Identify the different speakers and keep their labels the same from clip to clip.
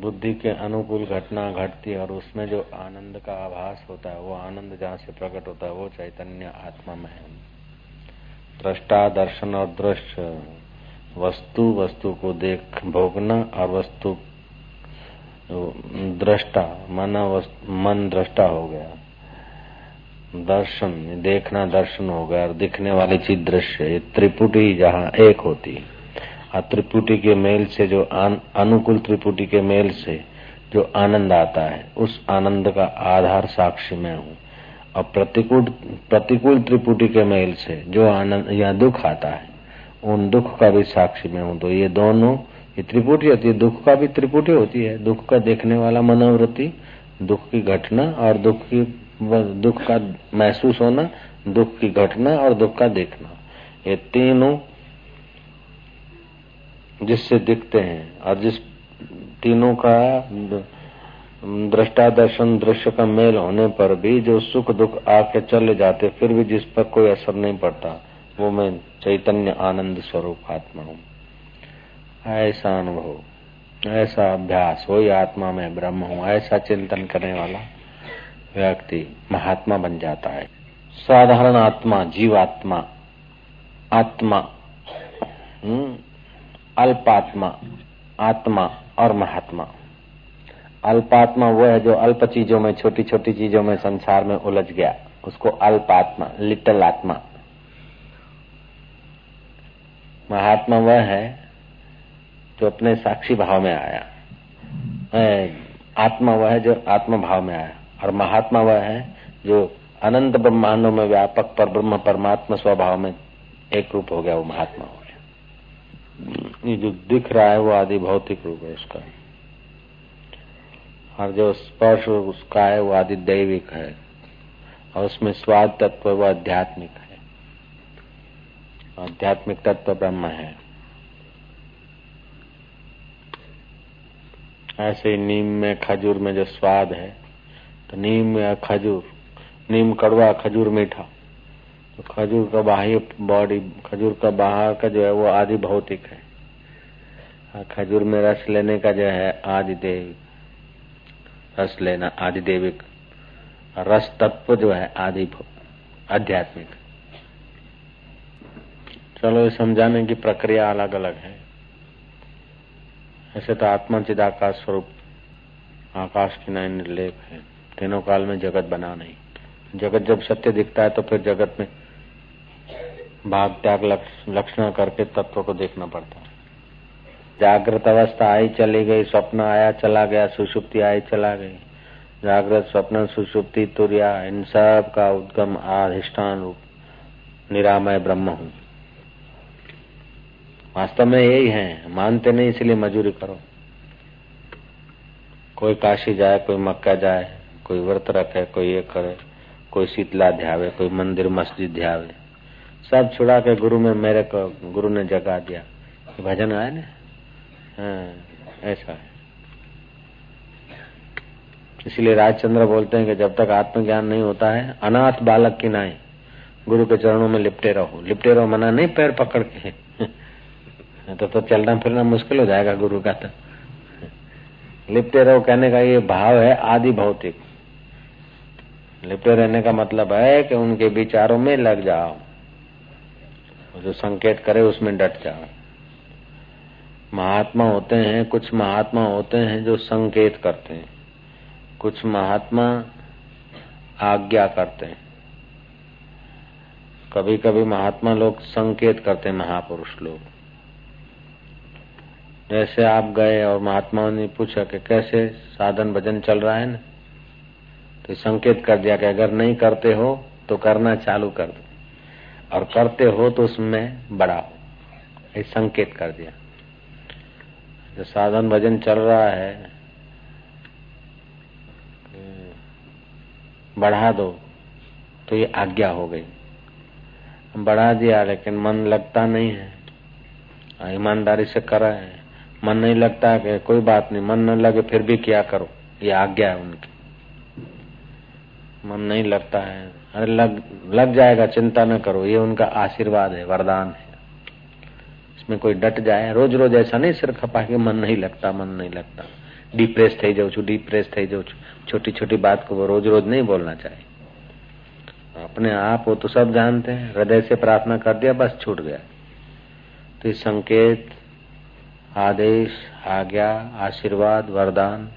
Speaker 1: बुद्धि के अनुकूल घटना घटती है और उसमें जो आनंद का आभास होता है, वो आनंद जहाँ से प्रकट होता है, वो चैतन्य आत्मा में है दृष्टा, दर्शन और दृश्य, वस्तु वस्तु को देख, भोगना और वस्तु, दृष्टा, मन मन दृष्टा हो गया। दर्शन, देखना दर्शन हो गया और दिखने वाली चीज़ दृश्य त्रिपुटी जहाँ एक होती है। त्रिपुटी के मेल से जो अनुकूल त्रिपुटी के मेल से जो आनंद आता है, उस आनंद का आधार साक्षी में हूँ। और प्रतिकूल प्रतिकूल त्रिपुटी के मेल से जो आनंद या दुख आता है, उन दुख का भी साक्षी में हूँ। तो ये दोनों, ये त्रिपुटी होती है, दुख का भी त्रिपुटी होती है। दुख का देखने वाला मनोवृत्ति, दुख की घटना और दुख की, दुख का महसूस होना, दुख की घटना और दुख का देखना। ये तीनों जिससे दिखते हैं और जिस तीनों का दृष्टा दर्शन दृश्य का मेल होने पर भी जो सुख दुख आके चले जाते फिर भी जिस पर कोई असर नहीं पड़ता वो मैं चैतन्य आनंद स्वरूप आत्मा हूँ। ऐसा अनुभव ऐसा अभ्यास वही आत्मा में ब्रह्म हूँ ऐसा चिंतन करने वाला व्यक्ति महात्मा बन जाता है। साधारण आत्मा जीवात्मा आत्मा हम्म, अल्पात्मा, आत्मा और महात्मा। अल्पात्मा वो है जो अल्प चीज़ों में छोटी छोटी चीज़ों में, संसार में उलझ गया। उसको अल्पात्मा लिटल आत्मा। महात्मा वह है जो अपने साक्षी भाव में आया। आत्मा वह है जो आत्मा भाव में आया। और महात्मा वह है जो अनंत ब्रह्मांडों में व्यापक पर ब्रह्म परमात्मा स्वभाव में एक रूप हो गया वो महात्मा। हो ये जो दिख रहा है वो आदि भौतिक रूप है उसका। और जो स्पर्श उसका है वो आदि दैविक है। और उसमें स्वाद तत्व वो आध्यात्मिक है। आध्यात्मिक तत्व ब्रह्म है। ऐसे ही नीम में खजूर में जो स्वाद है तो नीम या खजूर, नीम कड़वा खजूर मीठा। तो खजूर का बाह्य बॉडी खजूर का बाहर का जो है वो आदि भौतिक है। खजूर में रस लेने का जो है आदि देव रस लेना आदि देविक रस तत्व जो है आदि आध्यात्मिक। चलो, ये समझाने की प्रक्रिया अलग अलग है। ऐसे तो आत्मा चिदाकाश स्वरूप, आकाश की नाय निर्लेप है। तीनों काल में जगत बना नहीं। जगत जब सत्य दिखता है तो फिर जगत में भाग त्याग लक्षण करके तत्व को देखना पड़ता है। जागृत अवस्था आई चली गई, स्वप्न आया चला गया सुषुप्ति आई चला गई। जागृत, स्वप्न सुषुप्ति तुरिया, इन सब का उद्गम अधिष्ठान रूप, निरामय ब्रह्म हूँ। वास्तव में यही है, मानते नहीं, इसलिए मजूरी करो। कोई काशी जाए, कोई मक्का जाए, कोई व्रत रखे, कोई ये करे कोई शीतला ध्यावे, कोई मंदिर मस्जिद ध्यावे। सब छुड़ा के गुरु में मेरे को, गुरु ने जगा दिया। भजन आए ना? हाँ ऐसा है। इसलिए राजचंद्र बोलते हैं कि जब तक आत्मज्ञान नहीं होता है, अनाथ बालक की नाई, गुरु के चरणों में लिपटे रहो। लिपटे रहो मना नहीं, पैर पकड़ के। तो तो चलना फिरना मुश्किल हो जाएगा गुरु का तो। लिपटे रहो, कहने का ये भाव है आदि भौतिक लिपटे रहने का मतलब है कि उनके विचारों में लग जाओ। जो संकेत करे उसमें डट जाओ। महात्मा होते हैं, कुछ महात्मा होते हैं जो संकेत करते हैं। कुछ महात्मा आज्ञा करते हैं। कभी कभी महात्मा लोग संकेत करते हैं, महापुरुष लोग। जैसे आप गए और महात्माओं ने पूछा कि कैसे साधन भजन चल रहा है ना? तो संकेत कर दिया कि अगर नहीं करते हो तो करना चालू कर दो। और करते हो तो उसमें बढ़ाओ। ये संकेत कर दिया। जो साधन भजन चल रहा है बढ़ा दो तो ये आज्ञा हो गई। बढ़ा दिया, लेकिन मन लगता नहीं है, ईमानदारी से करा है। मन नहीं लगता कि कोई बात नहीं, मन न लगे फिर भी क्या करो? ये आज्ञा है उनकी। मन नहीं लगता है अरे लग लग जाएगा चिंता न करो ये उनका आशीर्वाद है वरदान है इसमें कोई डट जाए रोज रोज ऐसा नहीं सिर खपा के मन नहीं लगता मन नहीं लगता ડિપ્રેસ થઈ જાઉં છું ડિપ્રેસ થઈ જાઉં છું छोटी छोटी बात को वो रोज रोज नहीं बोलना चाहिए अपने आप वो तो सब जानते हैं हृदय से प्रार्थना कर दिया बस छूट गया तो इस संकेत आदेश आज्ञा आशीर्वाद वरदान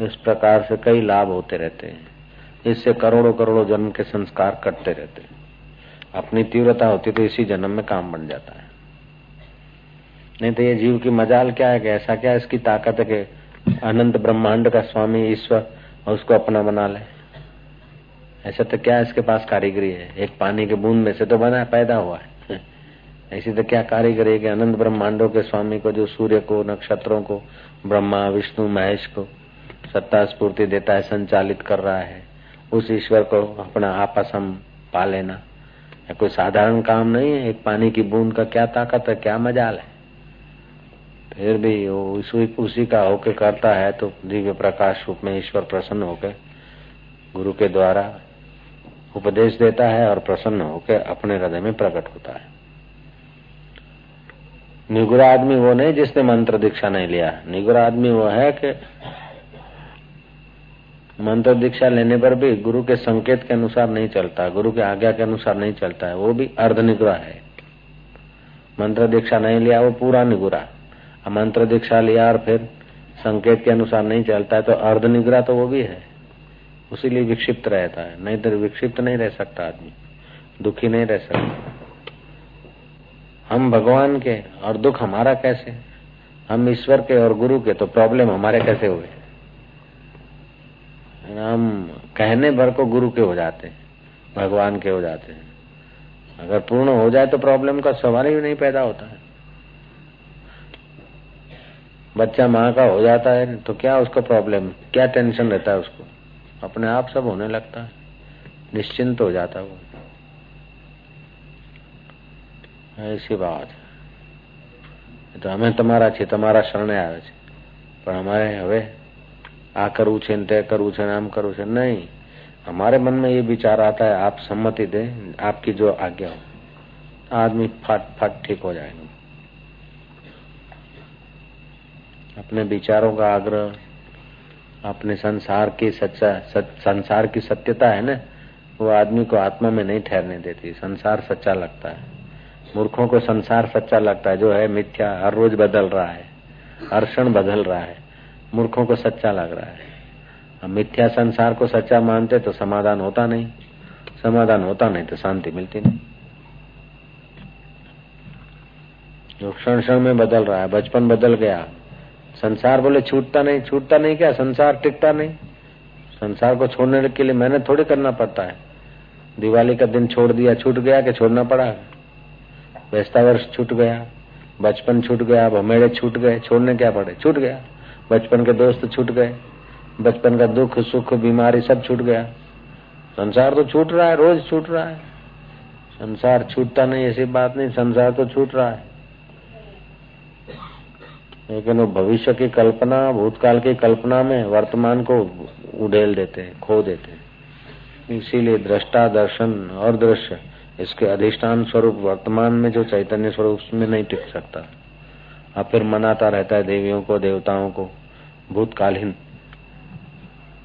Speaker 1: इस प्रकार से कई लाभ होते रहते हैं इससे करोड़ों करोड़ों जन्म के संस्कार कटते रहते अपनी तीव्रता होती तो इसी जन्म में काम बन जाता है। नहीं तो ये जीव की मजाल क्या है कि ऐसा क्या इसकी ताकत है कि अनंत ब्रह्मांड का स्वामी ईश्वर और उसको अपना बना ले। ऐसा तो क्या इसके पास कारीगरी है? एक पानी के बूंद में से तो बना, पैदा हुआ है। ऐसी तो क्या कारीगरी है कि अनंत ब्रह्मांडों के स्वामी को, जो सूर्य को, नक्षत्रों को, ब्रह्मा, विष्णु, महेश को सत्ता स्फूर्ति देता है, संचालित कर रहा है। उस ईश्वर को अपना आपस हम पा लेना। कोई साधारण काम नहीं है एक पानी की बूंद का क्या ताकत है क्या मजाल है? फिर भी वो उसी, उसी का होके करता है तो दिव्य प्रकाश रूप में ईश्वर प्रसन्न होकर गुरु के द्वारा उपदेश देता है और प्रसन्न होकर अपने हृदय में प्रकट होता है। निगुरा आदमी वो नहीं जिसने मंत्र दीक्षा नहीं लिया। निगुरा आदमी वो है कि मंत्र दीक्षा लेने पर भी गुरु के संकेत के अनुसार नहीं चलता, गुरु के आज्ञा के अनुसार नहीं चलता है, वो भी अर्ध निगुरा है। मंत्र दीक्षा नहीं लिया, वो पूरा निगुरा। मंत्र दीक्षा लिया और फिर संकेत के अनुसार नहीं चलता है तो अर्ध निग्रह तो वो भी है। उसीलिए विक्षिप्त रहता है, नहीं तो विक्षिप्त नहीं रह सकता आदमी, दुखी नहीं रह सकता। हम भगवान के और दुख हमारा कैसे? हम ईश्वर के और गुरु के तो प्रॉब्लम हमारे कैसे हुए? हम कहने भर को गुरु के हो जाते हैं भगवान के हो जाते हैं अगर पूर्ण हो जाए तो प्रॉब्लम का सवाल ही नहीं पैदा होता है बच्चा माँ का हो जाता है तो क्या उसको प्रॉब्लम क्या टेंशन रहता है उसको अपने आप सब होने लगता है निश्चिंत हो जाता है वो ऐसी बात તો અમે તમારા છીએ તમારા શરણે આવે છે પણ અમારે હવે आ करू छे तय करू छे नाम करू छे। नहीं हमारे मन में ये विचार आता है आप सम्मति दे आपकी जो आज्ञा हो। आदमी फट फट ठीक हो जाएगा अपने विचारों का आग्रह अपने संसार की सच्चा सच, संसार की सत्यता है ना वो आदमी को आत्मा में नहीं ठहरने देती। संसार सच्चा लगता है। मूर्खों को संसार सच्चा लगता है। जो है मिथ्या हर रोज बदल रहा है। हर क्षण बदल रहा है। मूर्खों को सच्चा लग रहा है। हम मिथ्या संसार को सच्चा मानते तो समाधान होता नहीं। समाधान होता नहीं तो शांति मिलती नहीं। जो क्षण क्षण में बदल रहा है, बचपन बदल गया। संसार बोले, छूटता नहीं छूटता नहीं क्या? संसार टिकता नहीं। संसार को छोड़ने के लिए मेहनत थोड़ी करना पड़ता है। दिवाली का दिन छोड़ दिया, छूट गया कि छोड़ना पड़ा? व्यस्ता वर्ष छूट गया, बचपन छूट गया भमेड़े छूट गए, छोड़ने क्या पड़े? छूट गया। बचपन के दोस्त छूट गए। बचपन का दुख, सुख, बीमारी सब छूट गया। संसार तो छूट रहा है, रोज छूट रहा है। संसार छूटता नहीं, ऐसी बात नहीं, संसार तो छूट रहा है। लेकिन वो भविष्य की कल्पना, भूतकाल की कल्पना में वर्तमान को उड़ेल देते हैं, खो देते हैं। इसीलिए दृष्टा दर्शन और दृश्य, इसके अधिष्ठान स्वरूप वर्तमान में जो चैतन्य स्वरूप उसमें नहीं टिक सकता। अब फिर मनाता रहता है देवियों को, देवताओं को। भूतकालीन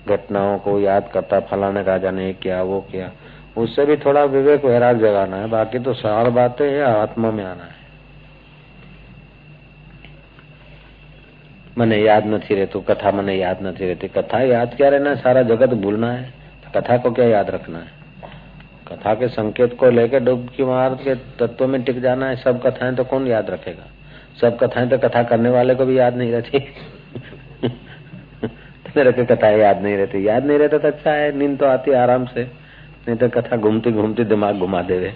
Speaker 1: घटनाओं को याद करता फलाने राजा ने किया वो किया उससे भी थोड़ा विवेक वैराग जगाना है बाकी तो सार बातें आत्मा में आना है મને યાદ નથી રહેતું कथा મને याद नहीं रहती कथा याद क्या रहना है सारा जगत भूलना है तो कथा को क्या याद रखना है कथा के संकेत को लेकर डुबकी मार के तत्व में टिक जाना है सब कथाएं तो कौन याद रखेगा सब कथाएं तो कथा करने वाले को भी याद नहीं रहती मेरे को कथा याद नहीं रहती। याद नहीं रहता तो अच्छा है, नींद तो आती आराम से। नहीं तो कथा घूमती घूमती दिमाग घुमा देवे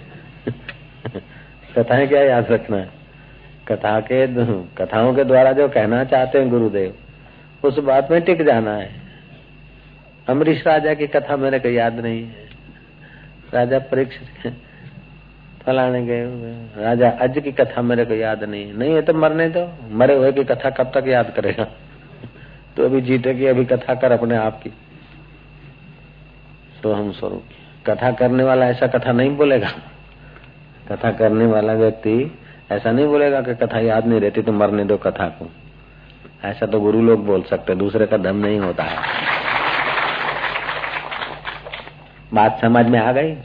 Speaker 1: कथाएँ क्या याद रखना है? कथा के, कथाओं के द्वारा जो कहना चाहते हैं गुरुदेव, उस बात में टिक जाना है। अमरीश राजा की कथा मेरे को याद नहीं है। राजा परीक्षित फलाने के राजा अज की कथा मेरे को याद नहीं नहीं है तो मरने दो। मरे हुए की कथा कब तक याद करेगा? तो अभी जीते की अभी कथा कर अपने आप की। तो हम स्वरूप कथा करने वाला ऐसा कथा नहीं बोलेगा। कथा करने वाला व्यक्ति ऐसा नहीं बोलेगा कि कथा याद नहीं रहती तो मरने दो कथा को। ऐसा तो गुरु लोग बोल सकते दूसरे का दम नहीं होता है। बात समझ में आ गई?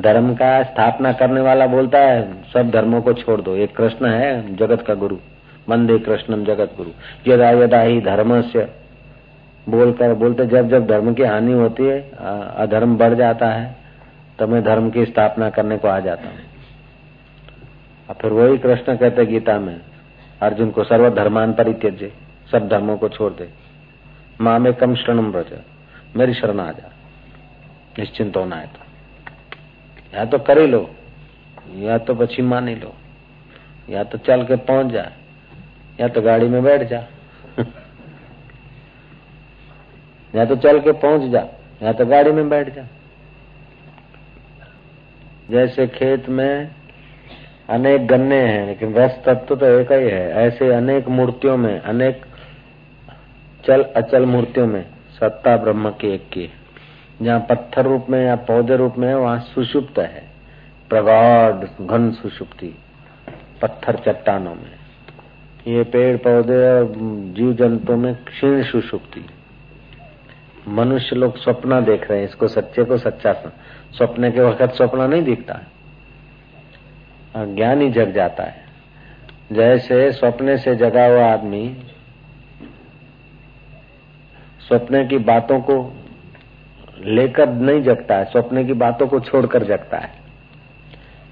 Speaker 1: धर्म का स्थापना करने वाला बोलता है, सब धर्मों को छोड़ दो। एक कृष्ण है, जगत का गुरु। वंदे कृष्णम जगत गुरु यदा यदा ही धर्म से बोलकर बोलते, जब जब धर्म की हानि होती है अधर्म बढ़ जाता है, तब मैं धर्म की स्थापना करने को आ जाता हूँ। और फिर वही कृष्ण कहते, गीता में, अर्जुन को सर्वधर्मान परित्यज्य सब धर्मों को छोड़ दे। माँ में कम शरणम ब्रज मेरी शरण आ जा निश्चिंत होना है तो। या तो कर लो, या तो पछी मान लो, या तो चल के पहुँच जा। या तो गाड़ी में बैठ जा। या तो चल के पहुँच जा, या तो गाड़ी में बैठ जा। जैसे खेत में अनेक गन्ने हैं, लेकिन रस तत्व तो एक ही है। ऐसे अनेक मूर्तियों में, अनेक चल अचल मूर्तियों में सत्ता ब्रह्म की एक की जहाँ पत्थर रूप में या पौधे रूप में है, वहाँ सुषुप्त है। प्रगाढ़ घन सुषुप्ति पत्थर चट्टानों में। ये पेड़ पौधे और जीव जंतु में क्षीण सुषुप्ति। मनुष्य लोग स्वप्न देख रहे हैं, इसको सच्चे को सच्चा स्वप्न के वक्त स्वप्न नहीं दिखता है। ज्ञान ही जग जाता है। जैसे स्वप्ने से जगा हुआ आदमी स्वप्ने की बातों को लेकर नहीं जगता है, स्वप्ने की बातों को छोड़कर जगता है।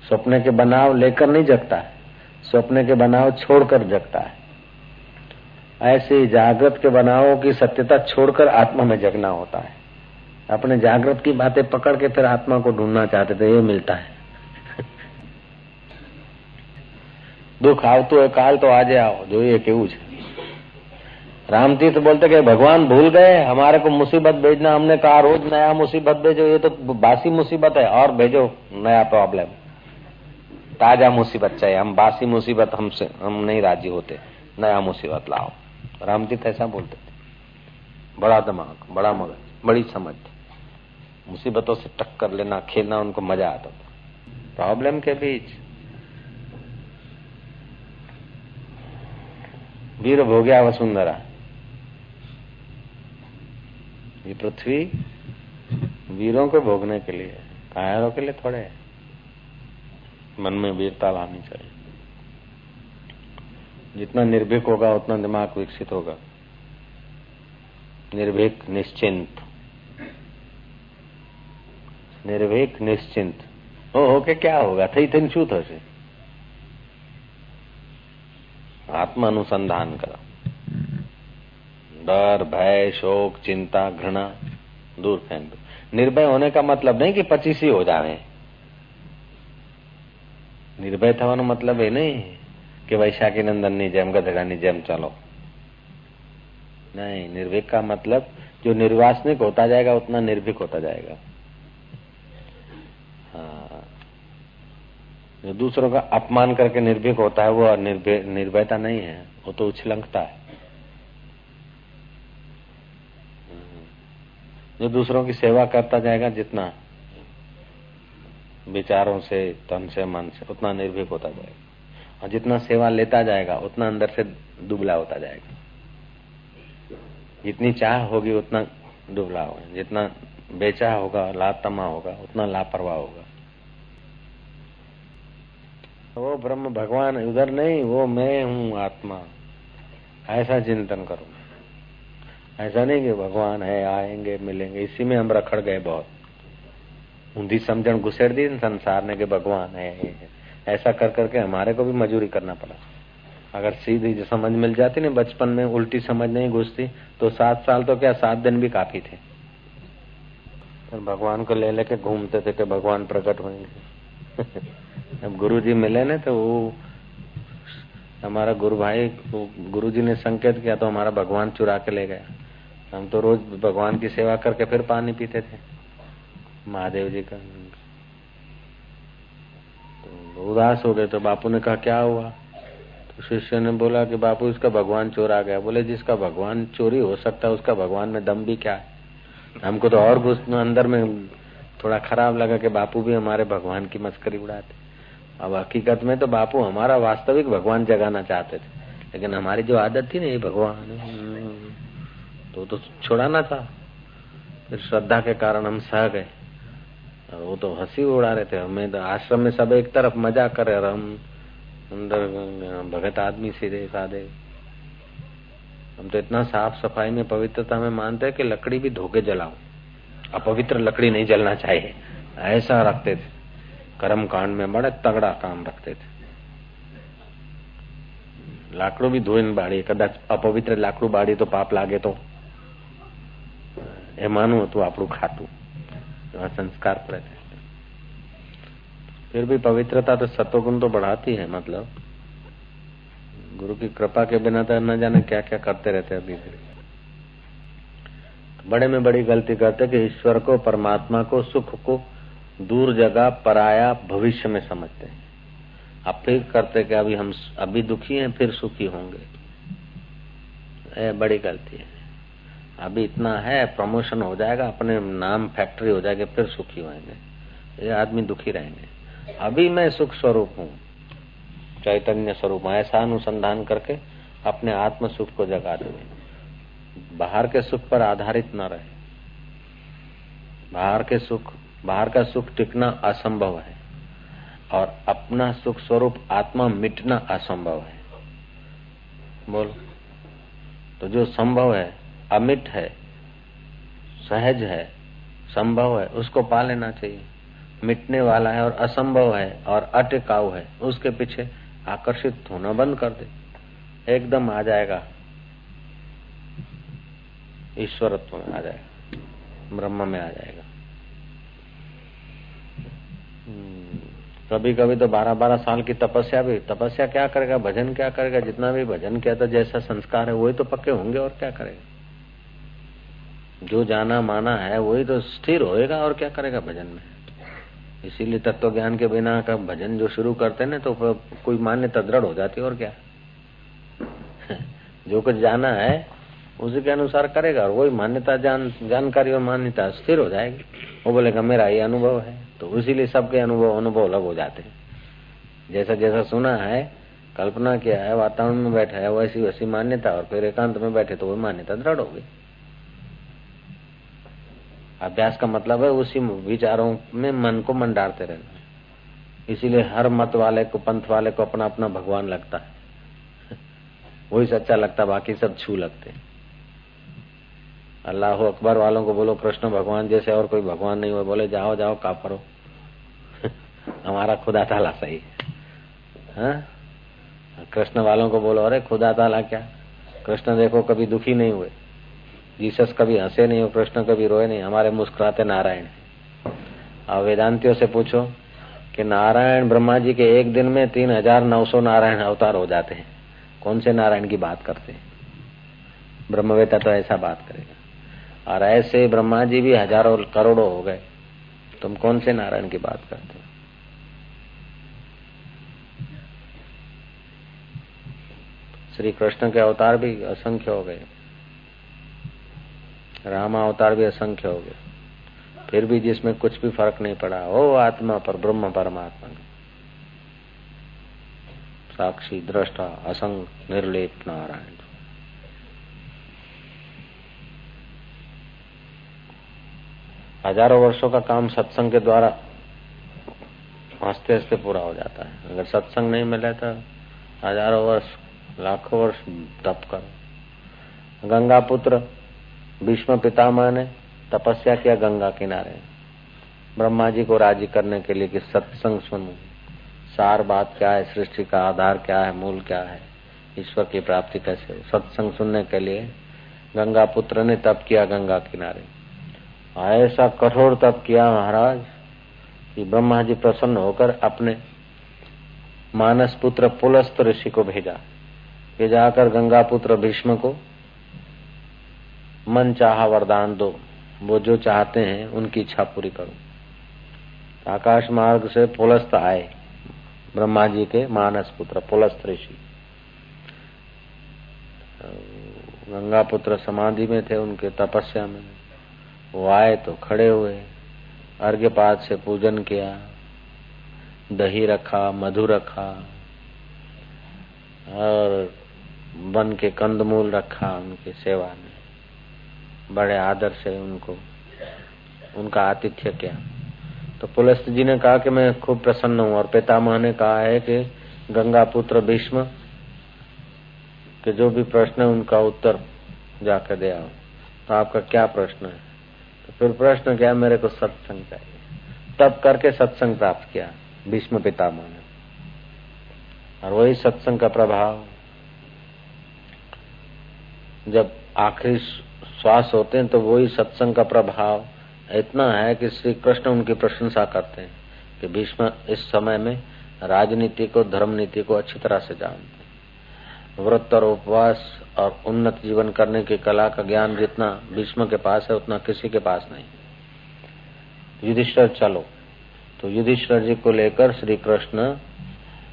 Speaker 1: स्वप्ने के बनाव लेकर नहीं जगता है। स्वप्ने के बनाव छोड़कर जगता है ऐसे जागृत के बनावों की सत्यता छोड़कर आत्मा में जगना होता है अपने जागृत की बातें पकड़ के फिर आत्मा को ढूंढना चाहते थे ये मिलता है दुख આવતું है काल तो आज आओ जो ये કેવું છે रामतीर्थ बोलते कि भगवान भूल गए हमारे को मुसीबत भेजना हमने कहा रोज नया मुसीबत भेजो ये तो बासी मुसीबत है और भेजो नया प्रॉब्लम ताज़ा मुसीबत चाहिए हम बासी मुसीबत हमसे, हम नहीं राज़ी होते, नया मुसीबत लाओ। रामतीर्थ ऐसा बोलते थे। बड़ा दिमाग, बड़ा मगज, बड़ी समझ। मुसीबतों से टक्कर लेना, खेलना, उनको मज़ा आता था। प्रॉब्लम के बीच, वीर भोग्या वसुंधरा ये पृथ्वी वीरों को भोगने के लिए, कायरों के लिए थोड़े मन में वीरता लानी चाहिए। जितना निर्भीक होगा, उतना दिमाग विकसित होगा। निर्भीक, निश्चिंत। निर्भीक, निश्चिंत। हो हो के क्या होगा? थी थी शू થશે आत्मा अनुसंधान करो। डर, भय, शोक, चिंता, घृणा दूर फेंक दो। निर्भय होने का मतलब नहीं कि पचीसी हो जावे निर्भय થવાનો मतलब એ नहीं कि वैशाखी नंदन जेम गधेड़ा जेम चलो नहीं निर्भीक का मतलब जो निर्वासनिक होता जाएगा उतना निर्भीक होता जाएगा हाँ जो दूसरों का अपमान करके निर्भीक होता है वो निर्भयता नहीं है वो तो उछलंकता है जो दूसरों की सेवा करता जाएगा जितना विचारों से, तन से, मन से, उतना निर्भीक होता जाएगा। और जितना सेवा लेता जाएगा, उतना अंदर से दुबला होता जाएगा। जितनी चाह होगी, उतना दुबला होगा। जितना बेचा होगा लातमा होगा, उतना लापरवाह होगा। वो ब्रह्म भगवान, उधर नहीं, वो मैं हूँ आत्मा। ऐसा चिंतन करो। ऐसा नहीं कि भगवान है, आएँगे, मिलेंगे। इसी में हम रखड़ गए बहुत। ऊंधी समझण घुसेड़ दी, संसार ने कि भगवान है ऐसा कर करके हमारे को भी मजूरी करना पड़ा। अगर सीधी समझ मिल जाती ना बचपन में उल्टी समझ नहीं घुसती तो सात साल तो क्या सात दिन भी काफ़ी थे। तो भगवान को ले लेके घूमते थे कि भगवान प्रकट होंगे अब गुरु जी मिले ना तो वो हमारा गुरु भाई गुरु जी ने संकेत किया तो हमारा भगवान चुरा के ले गया। हम तो रोज भगवान की सेवा करके फिर पानी पीते थे। महादेव जी का। तो उदास हो गए तो बापू ने कहा, क्या हुआ? तो शिष्य ने बोला कि, बापू, इसका भगवान चोर आ गया। बोले, जिसका भगवान चोरी हो सकता है, उसका भगवान में दम भी क्या है? हमको तो और घुस अंदर में थोड़ा खराब लगा कि बापू भी हमारे भगवान की मस्करी उड़ाते। अब हकीकत में तो बापू हमारा वास्तविक भगवान जगाना चाहते थे, लेकिन हमारी जो आदत थी ना, ये भगवान। तो तो छुड़ाना था। फिर श्रद्धा के कारण हम सह गए। वो तो हंसी उड़ा रहे थे हमें तो आश्रम में सब एक तरफ मजा करे और हम अंदर भगत आदमी सीधे साधे हम तो इतना साफ सफाई में पवित्रता में मानते हैं कि लकड़ी भी धोके जलाओ अपवित्र लकड़ी नहीं जलना चाहिए ऐसा रखते थे कर्म कांड में बड़े तगड़ा काम रखते थे લાકડું બી ધોઈને બાળી કદાચ અપવિત્ર લાકડું બાળી તો પાપ લાગે તો એ માનું હતું આપણું ખાતું संस्कार पड़े थे। फिर भी पवित्रता तो सत्वगुण तो बढ़ाती है मतलब। गुरु की कृपा के बिना तो न जाने क्या क्या करते रहते अभी भी। बड़े में बड़ी गलती करते कि ईश्वर को, परमात्मा को, सुख को दूर जगह, पराया, भविष्य में समझते हैं। अब फिर करते कि अभी हम, अभी दुखी हैं, फिर सुखी होंगे। बड़ी गलती है। अभी इतना है प्रमोशन हो जाएगा, अपने नाम फैक्ट्री हो जाएगी, फिर सुखी होंगे ये आदमी दुखी रहेंगे। अभी मैं सुख स्वरूप हूँ, चैतन्य स्वरूप ऐसा अनुसंधान करके अपने आत्म सुख को जगा देंगे। बाहर के सुख पर आधारित न रहे। बाहर के सुख, बाहर का सुख टिकना असंभव है, और अपना सुख स्वरूप आत्मा मिटना असंभव है। बोल। तो जो संभव है अमिट है, सहज है, संभव है, उसको पा लेना चाहिए। मिटने वाला है और असंभव है और अटकाऊ है, उसके पीछे आकर्षित होना बंद कर दे। एकदम आ जाएगा। ईश्वरत्व में आ जाएगा। ब्रह्म में आ जाएगा। कभी कभी तो बारह बारह साल की तपस्या भी, तपस्या क्या करेगा, भजन क्या करेगा, जितना भी भजन किया था, जैसा संस्कार है, वही तो पक्के होंगे और क्या करेगा? जो जाना माना है, वही तो स्थिर होएगा और क्या करेगा भजन में? इसीलिए तत्व ज्ञान के बिना का भजन जो शुरू करते ना तो कोई मान्यता दृढ़ हो जाती और क्या? जो कुछ जाना है, उसी के अनुसार करेगा, और वही मान्यता जान, जानकारी और मान्यता स्थिर हो जाएगी। वो बोलेगा, मेरा ये अनुभव है। तो इसीलिए सबके अनुभव अनुभव अलग हो जाते हैं। जैसा जैसा सुना है, कल्पना किया है, वातावरण में बैठा है वैसी वैसी मान्यता, और फिर एकांत में बैठे तो वही मान्यता दृढ़ हो गई। अभ्यास का मतलब है उसी विचारों में मन को मंडारते रहना। इसीलिए हर मत वाले को, पंथ वाले को अपना अपना भगवान लगता है। वही सच्चा लगता, बाकी सब छू लगते। अल्लाह अकबर वालों को बोलो, कृष्ण भगवान जैसे और कोई भगवान नहीं हुआ। बोले, जाओ जाओ काफरो हमारा खुदा ताला सही है। कृष्ण वालों को बोलो, अरे खुदा ताला क्या? कृष्ण देखो, कभी दुखी नहीं हुए। जीसस कभी हंसे नहीं हो कृष्ण कभी रोए नहीं, हमारे मुस्कुराते नारायण। अब वेदांतियों से पूछो कि नारायण ब्रह्मा जी के एक दिन में तीन हज़ार नौ सौ नारायण अवतार हो जाते हैं। कौन से नारायण की बात करते हैं? ब्रह्मवेता तो ऐसा बात करेगा। और ऐसे ब्रह्मा जी भी हज़ारों करोड़ों हो गए। तुम कौन से नारायण की बात करते हो? श्री कृष्ण के अवतार भी असंख्य हो गए। राम अवतार भी असंख्य हो गए। फिर भी जिसमें कुछ भी फ़र्क नहीं पड़ा हो आत्मा पर, ब्रह्म परमात्मा। साक्षी, दृष्टा, असंग, निर्लेप, नारायण। हज़ारों वर्षों का काम सत्संग के द्वारा हँसते हँसते पूरा हो जाता है। अगर सत्संग नहीं मिले तो हज़ारों वर्ष, लाखों वर्ष तप कर। गंगा पुत्र भीष्म पितामह ने तपस्या किया गंगा किनारे। ब्रह्मा जी को राज़ी करने के लिए कि सत्संग सुनो। सार बात क्या है, सृष्टि का आधार क्या है, मूल क्या है? ईश्वर की प्राप्ति कैसे सत्संग सुनने के लिए गंगा पुत्र ने तप किया गंगा किनारे। ऐसा कठोर तप किया महाराज कि ब्रह्मा जी प्रसन्न होकर अपने मानस पुत्र पुलस्त ऋषि को भेजा। कि जाकर गंगा पुत्र भीष्म को मन चाह वरदान दो, वो जो चाहते हैं, उनकी इच्छा पूरी करो। आकाश मार्ग से पुलस्त आए, ब्रह्मा जी के मानस पुत्र, पुलस्त ऋषि। गंगा पुत्र समाधि में थे, उनके तपस्या में। वो आए तो खड़े हुए अर्घ्यपात से पूजन किया, दही रखा, मधु रखा, और बन के कंदमूल रखा, उनकी सेवा में। बड़े आदर से उनको, उनका आतिथ्य किया। तो पुलिस जी ने कहा कि मैं खूब प्रसन्न हूँ और पितामह ने कहा है कि गंगा पुत्र भीष्म, के जो भी प्रश्न है उनका उत्तर जाकर दे आओ। तो आपका क्या प्रश्न है? तो फिर प्रश्न क्या, मेरे को सत्संग चाहिए। तब करके सत्संग प्राप्त किया, भीष्म पितामह ने। और वही सत्संग का प्रभाव, जब आखिरी श्वास होते हैं तो वही सत्संग का प्रभाव इतना है कि श्री कृष्ण उनकी प्रशंसा करते हैं कि भीष्म इस समय में राजनीति को धर्म नीति को अच्छी तरह से जानते हैं। व्रत और उपवास और उन्नत जीवन करने की कला का ज्ञान जितना भीष्म के पास है, उतना किसी के पास नहीं। युधिष्ठर, चलो। तो युधिष्ठर जी को लेकर श्री कृष्ण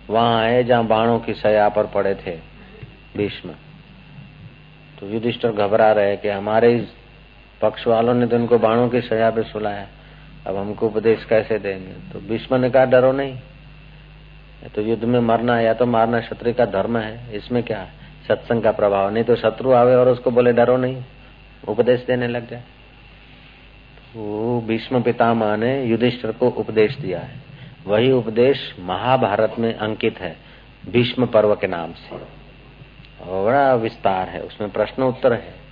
Speaker 1: वहाँ आए जहाँ बाणों की सया पर पड़े थे, भीष्म। तो युधिष्ठर घबरा रहे कि हमारे पक्ष वालों ने तो उनको बाणों की सजा पे सुलाया। अब हमको उपदेश कैसे देंगे? तो भीष्म ने कहा, डरो नहीं। तो युद्ध में मरना या तो मारना क्षत्रिय का धर्म है। इसमें क्या सत्संग का प्रभाव। नहीं तो शत्रु आवे और उसको बोले, डरो नहीं। उपदेश देने लग जाए। वो भीष्म पितामह ने युधिष्ठर को उपदेश दिया है। वही उपदेश महाभारत में अंकित है, भीष्म पर्व के नाम से। बड़ा विस्तार है, उसमें प्रश्न उत्तर है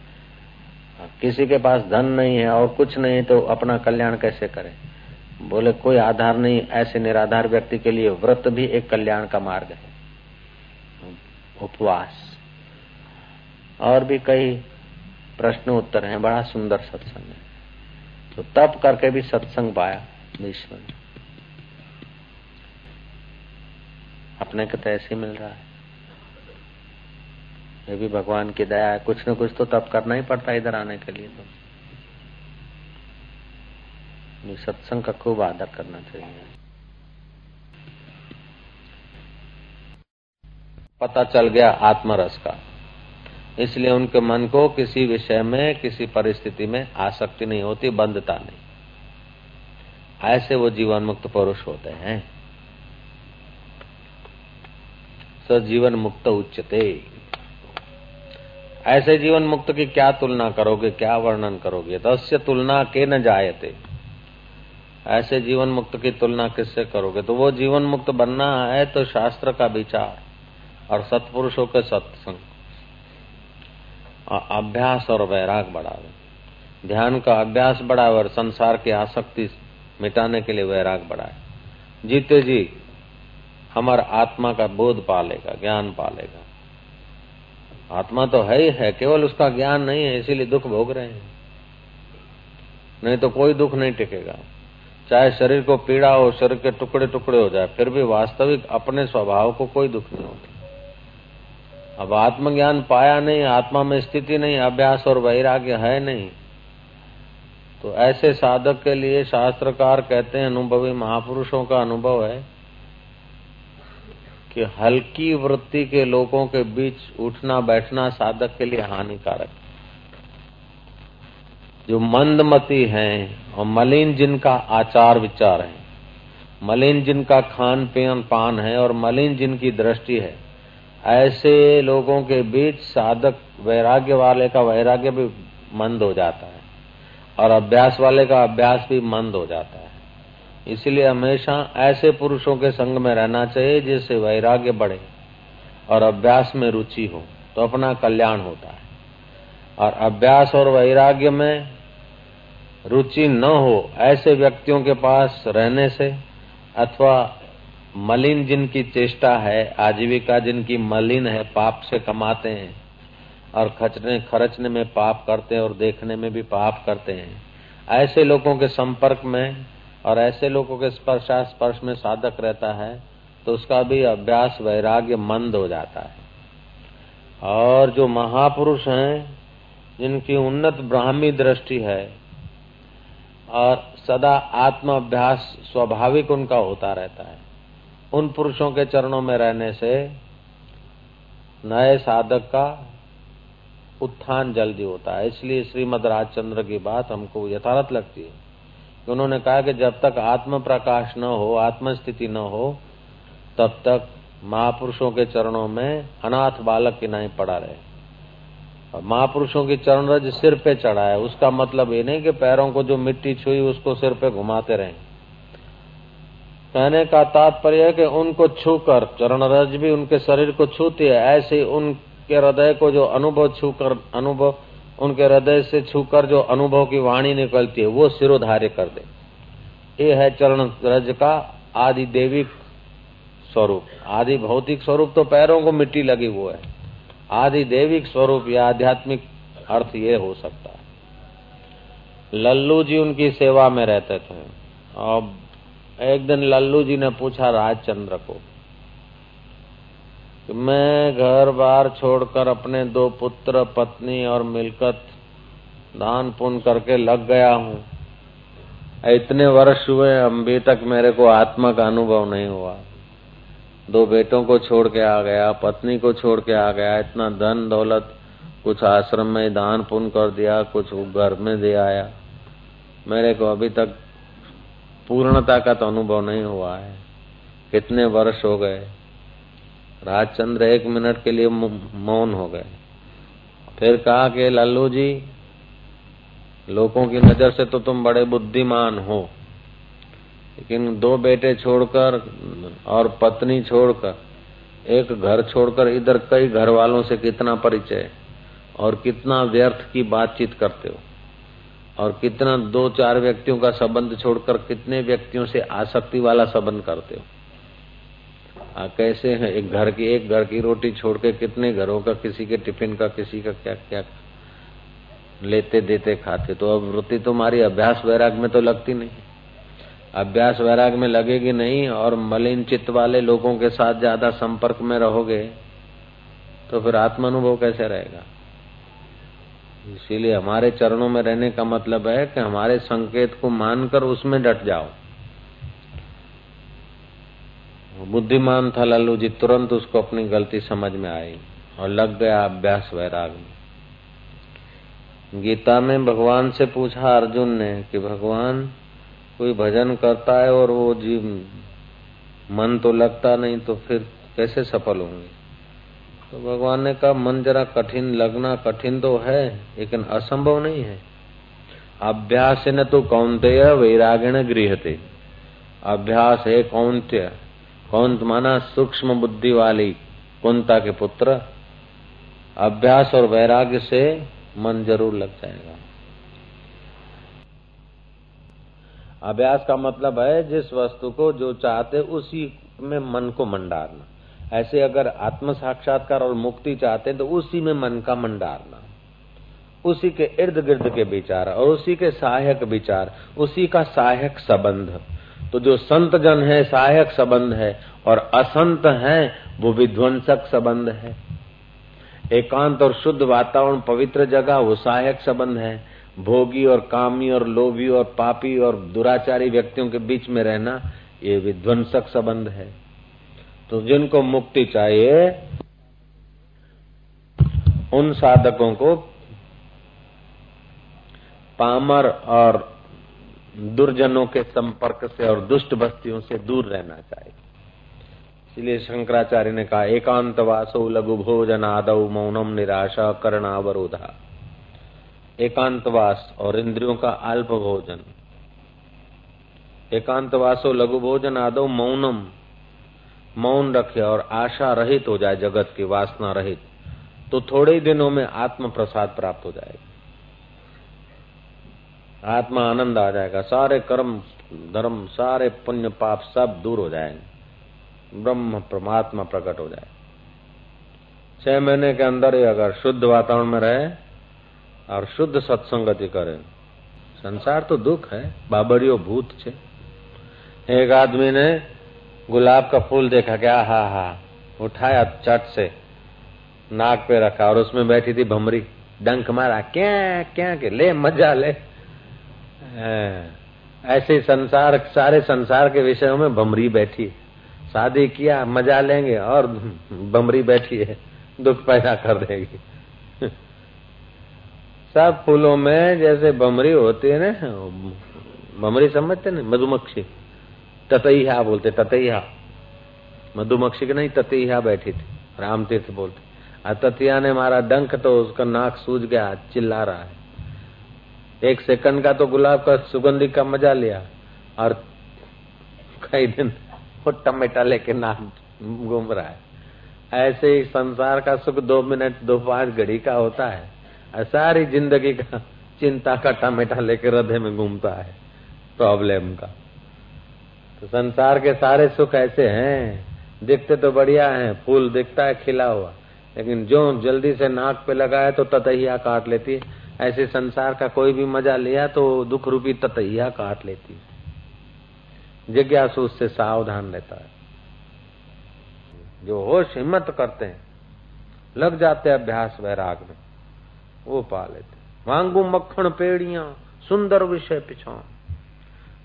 Speaker 1: किसी के पास धन नहीं है और कुछ नहीं तो अपना कल्याण कैसे करे? बोले, कोई आधार नहीं, ऐसे निराधार व्यक्ति के लिए व्रत भी एक कल्याण का मार्ग है। उपवास। और भी कई प्रश्न उत्तर हैं, बड़ा सुंदर सत्संग है। तो तप करके भी सत्संग पाया विश्व ने। अपने को तो ऐसे मिल रहा है। ये भी भगवान की दया है। कुछ न कुछ तो तप करना ही पड़ता है इधर आने के लिए तो। सत्संग का खूब आदर करना चाहिए। पता चल गया आत्मरस का। इसलिए उनके मन को किसी विषय में, किसी परिस्थिति में आसक्ति नहीं होती, बंधता नहीं। ऐसे वो जीवन मुक्त पुरुष होते हैं। सजीवन मुक्त उच्चते। ऐसे जीवन मुक्त की क्या तुलना करोगे, क्या वर्णन करोगे? तस्य तुलना के न जायते। ऐसे जीवन मुक्त की तुलना किससे करोगे? तो वो जीवन मुक्त बनना है तो शास्त्र का विचार और सत्पुरुषों के सत्संग। अभ्यास और वैराग बढ़ावे। ध्यान का अभ्यास बढ़ावे और संसार की आसक्ति मिटाने के लिए वैराग बढ़ाए। जीते जी, हमारा आत्मा का बोध पालेगा, ज्ञान पालेगा। आत्मा तो है ही है, केवल उसका ज्ञान नहीं है, इसीलिए दुख भोग रहे हैं। नहीं तो कोई दुख नहीं टिकेगा। चाहे शरीर को पीड़ा हो, शरीर के टुकड़े टुकड़े हो जाए, फिर भी वास्तविक अपने स्वभाव को कोई दुख नहीं होता। अब आत्मज्ञान पाया नहीं, आत्मा में स्थिति नहीं, अभ्यास और वैराग्य है नहीं। तो ऐसे साधक के लिए शास्त्रकार कहते हैं, अनुभवी महापुरुषों का अनुभव है कि हल्की वृत्ति के लोगों के बीच उठना बैठना साधक के लिए हानिकारक। जो मंदमती हैं और मलिन जिनका आचार विचार है, मलिन जिनका खान पीन पान है और मलिन जिनकी दृष्टि है, ऐसे लोगों के बीच साधक वैराग्य वाले का वैराग्य भी मंद हो जाता है और अभ्यास वाले का अभ्यास भी मंद हो जाता है। इसलिए हमेशा ऐसे पुरुषों के संग में रहना चाहिए जिससे वैराग्य बढ़े और अभ्यास में रुचि हो तो अपना कल्याण होता है। और अभ्यास और वैराग्य में रुचि न हो ऐसे व्यक्तियों के पास रहने से, अथवा मलिन जिनकी चेष्टा है, आजीविका जिनकी मलिन है, पाप से कमाते हैं और खचने, खर्चने में पाप करते हैं और देखने में भी पाप करते हैं, ऐसे लोगों के संपर्क में और ऐसे लोगों के स्पर्शा स्पर्श में साधक रहता है तो उसका भी अभ्यास वैराग्य मंद हो जाता है। और जो महापुरुष हैं, जिनकी उन्नत ब्राह्मी दृष्टि है, और सदा आत्म अभ्यास स्वाभाविक उनका होता रहता है, उन पुरुषों के चरणों में रहने से नए साधक का उत्थान जल्दी होता है। इसलिए श्रीमद राजचंद्र की बात हमको यथार्थ लगती है। उन्होंने कहा कि जब तक आत्म प्रकाश न हो आत्म स्थिति न हो, तब तक महापुरुषों के चरणों में अनाथ बालक की नहीं पड़ा रहे। महापुरुषों की चरण रज सिर पे चढ़ा है उसका मतलब ये नहीं कि पैरों को जो मिट्टी छुई उसको सिर पे घुमाते रहे। कहने का तात्पर्य है कि उनको छूकर, चरण रज भी उनके शरीर को छूती है, ऐसे उनके हृदय को जो अनुभव छूकर, अनुभव उनके हृदय से छूकर जो अनुभव की वाणी निकलती है, वो सिरोधार्य कर दे। ये है चरण रज का आदि देविक स्वरूप। आदि भौतिक स्वरूप तो पैरों को मिट्टी लगी हुआ है। आदि देविक स्वरूप या आध्यात्मिक अर्थ ये हो सकता है। लल्लू जी उनकी सेवा में रहते थे। और एक दिन लल्लू जी ने पूछा, राजचंद्र को कि मैं घर बार छोड़कर अपने दो पुत्र, पत्नी और मिलकत दान पुण्य करके लग गया हूँ। इतने वर्ष हुए अभी तक मेरे को आत्मा का अनुभव नहीं हुआ। दो बेटों को छोड़ के आ गया, पत्नी को छोड़ के आ गया, इतना धन दौलत, कुछ आश्रम में दान पुण्य कर दिया, कुछ घर में दे आया। मेरे को अभी तक पूर्णता का तो अनुभव नहीं हुआ है। कितने वर्ष हो गए राजचंद्र एक मिनट के लिए मौन हो गए। फिर कहा कि, लल्लू जी, लोगों की नज़र से तो तुम बड़े बुद्धिमान हो, लेकिन दो बेटे छोड़कर और पत्नी छोड़कर, एक घर छोड़कर इधर कई घर वालों से कितना परिचय और कितना व्यर्थ की बातचीत करते हो और कितना दो चार व्यक्तियों का संबंध छोड़कर कितने व्यक्तियों से आसक्ति वाला संबंध करते हो? आ, कैसे है? एक घर की एक घर की रोटी छोड़ के कितने घरों का किसी के टिफ़िन का किसी का क्या क्या लेते देते खाते? तो अब वृत्ति तुम्हारी अभ्यास वैराग में तो लगती नहीं। अभ्यास वैराग में लगेगी नहीं और मलिन चित्त वाले लोगों के साथ ज़्यादा संपर्क में रहोगे तो फिर आत्मानुभव कैसे रहेगा? इसीलिए हमारे चरणों में रहने का मतलब है कि हमारे संकेत को मानकर उसमें डट जाओ। बुद्धिमान था लालू जी, तुरंत उसको अपनी गलती समझ में आई और लग गया अभ्यास वैराग में। गीता में भगवान से पूछा अर्जुन ने कि भगवान, कोई भजन करता है और वो जीव मन तो लगता नहीं तो फिर कैसे सफल होंगे? तो भगवान ने कहा, मन जरा कठिन, लगना कठिन तो है, लेकिन असंभव नहीं है। अभ्यास न तो कौनते वैरागिण गृहते अभ्यास है कौंत्य। कौंत माना सूक्ष्म बुद्धि वाली कुंता के पुत्र, अभ्यास और वैराग्य से मन ज़रूर लग जाएगा। अभ्यास का मतलब है जिस वस्तु को जो चाहते उसी में मन को मंडारना। ऐसे अगर आत्म साक्षात्कार और मुक्ति चाहते तो उसी में मन का मंडारना। उसी के इर्द गिर्द के विचार और उसी के सहायक विचार, उसी का सहायक संबंध। तो जो संत जन है, सहायक संबंध है, और असंत है, वो विध्वंसक संबंध है। एकांत और शुद्ध वातावरण पवित्र जगह, वो सहायक संबंध है। भोगी और कामी और लोभी और पापी और दुराचारी व्यक्तियों के बीच में रहना, ये विध्वंसक संबंध है। तो जिनको मुक्ति चाहिए, उन साधकों को पामर और दुर्जनों के संपर्क से और दुष्ट बस्तियों से दूर रहना चाहिए। इसलिए शंकराचार्य ने कहा, एकांत वासो लघु भोजन आदव मौनम निराशा करणावरोधा। एकांतवास और इंद्रियों का अल्प भोजन। एकांतवासो लघु भोजन आदव मौनम। मौन रखे और आशा रहित हो जाए जगत की वासना रहित तो थोड़े दिनों में आत्म प्रसाद प्राप्त हो जाएगा। आत्मा आनंद आ जाएगा, सारे कर्म, धर्म, सारे पुण्य पाप सब दूर हो जाएँगे। ब्रह्म परमात्मा प्रकट हो जाए। छह महीने के अंदर ही अगर शुद्ध वातावरण में रहे और शुद्ध सत्संगति करे, संसार तो दुख है, बाबरियो भूत छे। एक आदमी ने गुलाब का फूल देखा क्या हा हा, उठाया चट से, नाक पे रखा और उसमें बैठी थी भमरी डंक मारा, क्या क्या के, ले, मज़ा ले। ऐसे संसार, सारे संसार के विषयों में बमरी बैठी शादी किया, मज़ा लेंगे और बमरी बैठी है। दुख पैदा कर देगी। सब फूलों में जैसे बमरी होती है ना, बमरी समझते ना मधुमक्खी। ततैया बोलते ततैया मधुमक्खी की नहीं ततैया बैठी थी राम तीर्थ बोलते ततिया ने मारा डंक तो उसका नाक सूज गया, चिल्ला रहा है। एक सेकंड का तो गुलाब का सुगंधी का मज़ा लिया और कई दिन वो टमेटा लेके नाक घूम रहा है। ऐसे ही संसार का सुख दो मिनट, दो पाँच घड़ी का होता है। सारी ज़िंदगी का चिंता का टमेटा लेके हृदय में घूमता है, प्रॉब्लम का। तो संसार के सारे सुख ऐसे हैं। दिखते तो बढ़िया हैं, फूल दिखता है, खिला हुआ। लेकिन जो जल्दी से नाक पे लगाए तो ततहिया काट लेती है। ऐसे संसार का कोई भी मज़ा लिया तो दुख रूपी ततहिया काट लेती है। जिज्ञासु उससे सावधान रहता है। जो होश हिम्मत करते हैं, लग जाते अभ्यास वैराग में, वो पा लेते मांगू मक्खन पेड़िया, सुंदर विषय पिछा।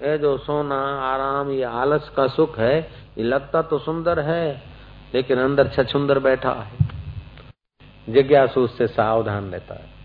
Speaker 1: ये जो सोना, आराम, ये आलस का सुख है, ये लगता तो सुंदर है, लेकिन अंदर छछुंदर बैठा है। जिज्ञासु उससे सावधान रहता है।